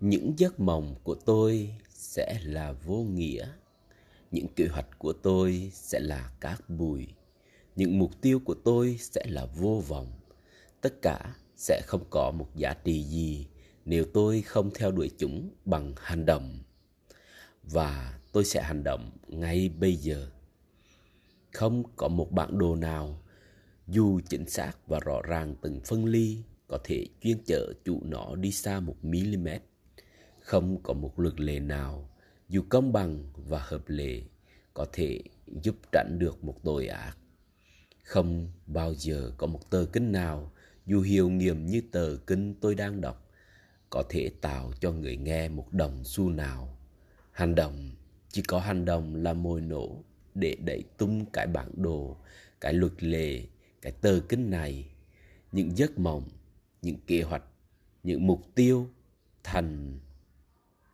những giấc mộng của tôi sẽ là vô nghĩa. Những kế hoạch của tôi sẽ là cát bụi. Những mục tiêu của tôi sẽ là vô vọng. Tất cả sẽ không có một giá trị gì nếu tôi không theo đuổi chúng bằng hành động. Và tôi sẽ hành động ngay bây giờ. Không có một bản đồ nào dù chính xác và rõ ràng từng phân ly có thể chuyên chở chủ nó đi xa một mm không có một luật lệ nào dù công bằng và hợp lệ có thể giúp tránh được một tội ác. Không bao giờ có một tờ kinh nào dù hiệu nghiệm như tờ kinh tôi đang đọc có thể tạo cho người nghe một đồng xu nào. Hành động, chỉ có hành động là mồi nổ để đẩy tung cái bản đồ, cái luật lệ cái tờ kinh này, những giấc mộng, những kế hoạch, những mục tiêu thành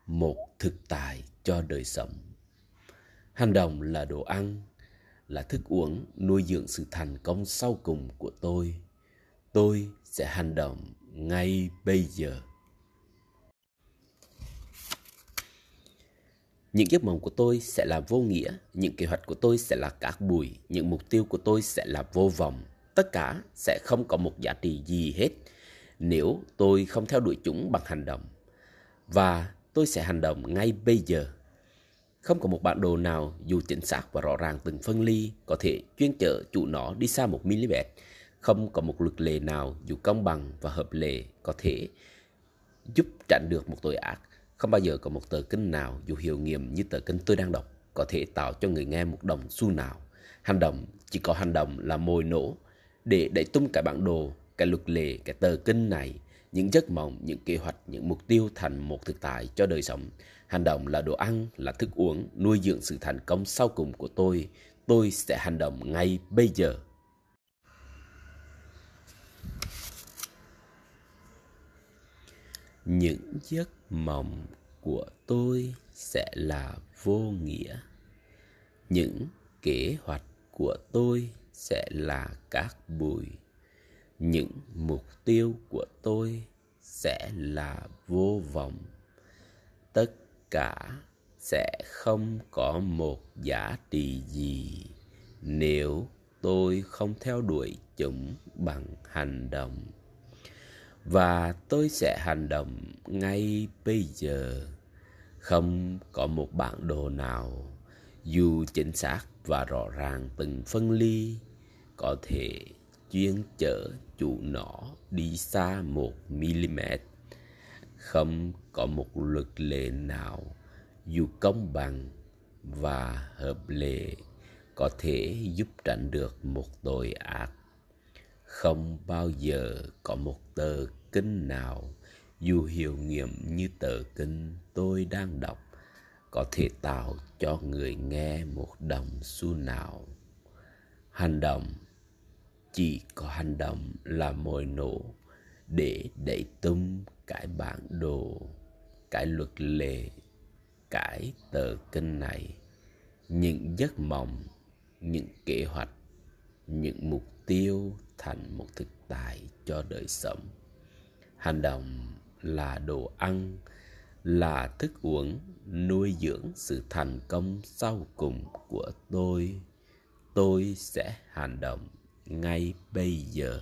một thực tại cho đời sống. Hành động là đồ ăn, là thức uống nuôi dưỡng sự thành công sau cùng của tôi. Tôi sẽ hành động ngay bây giờ. Những giấc mộng của tôi sẽ là vô nghĩa, những kế hoạch của tôi sẽ là cát bụi, những mục tiêu của tôi sẽ là vô vọng tất cả sẽ không có một giá trị gì hết nếu tôi không theo đuổi chúng bằng hành động và tôi sẽ hành động ngay bây giờ không có một bản đồ nào dù chính xác và rõ ràng từng phân ly có thể chuyên chở chủ nó đi xa một mm. Không có một luật lệ nào dù công bằng và hợp lệ có thể giúp tránh được một tội ác. Không bao giờ có một tờ kinh nào dù hiệu nghiệm như tờ kinh tôi đang đọc có thể tạo cho người nghe một đồng xu nào. Hành động chỉ có hành động là mồi nổ để đẩy tung cả bản đồ, cả luật lệ, cả tờ kinh này những giấc mộng, những kế hoạch, những mục tiêu thành một thực tại cho đời sống. Hành động là đồ ăn, là thức uống, nuôi dưỡng sự thành công sau cùng của tôi. Tôi sẽ hành động ngay bây giờ. Những giấc mộng của tôi sẽ là vô nghĩa. Những kế hoạch của tôi sẽ là các bụi những mục tiêu của tôi sẽ là vô vọng. Tất cả sẽ không có một giá trị gì nếu tôi không theo đuổi chúng bằng hành động. Và tôi sẽ hành động ngay bây giờ. Không có một bản đồ nào dù chính xác và rõ ràng từng phân ly, có thể chuyên chở chủ nó đi xa một mm không có một luật lệ nào dù công bằng và hợp lệ có thể giúp tránh được một tội ác. Không bao giờ có một tờ kinh nào dù hiệu nghiệm như tờ kinh tôi đang đọc có thể tạo cho người nghe một đồng xu nào. Hành động, chỉ có hành động là mồi nổ để đẩy tung cái bản đồ, cái luật lệ, cái tờ kinh này. Những giấc mộng, những kế hoạch, những mục tiêu thành một thực tại cho đời sống. Hành động là đồ ăn là thức uống nuôi dưỡng sự thành công sau cùng của tôi. Tôi sẽ hành động ngay bây giờ.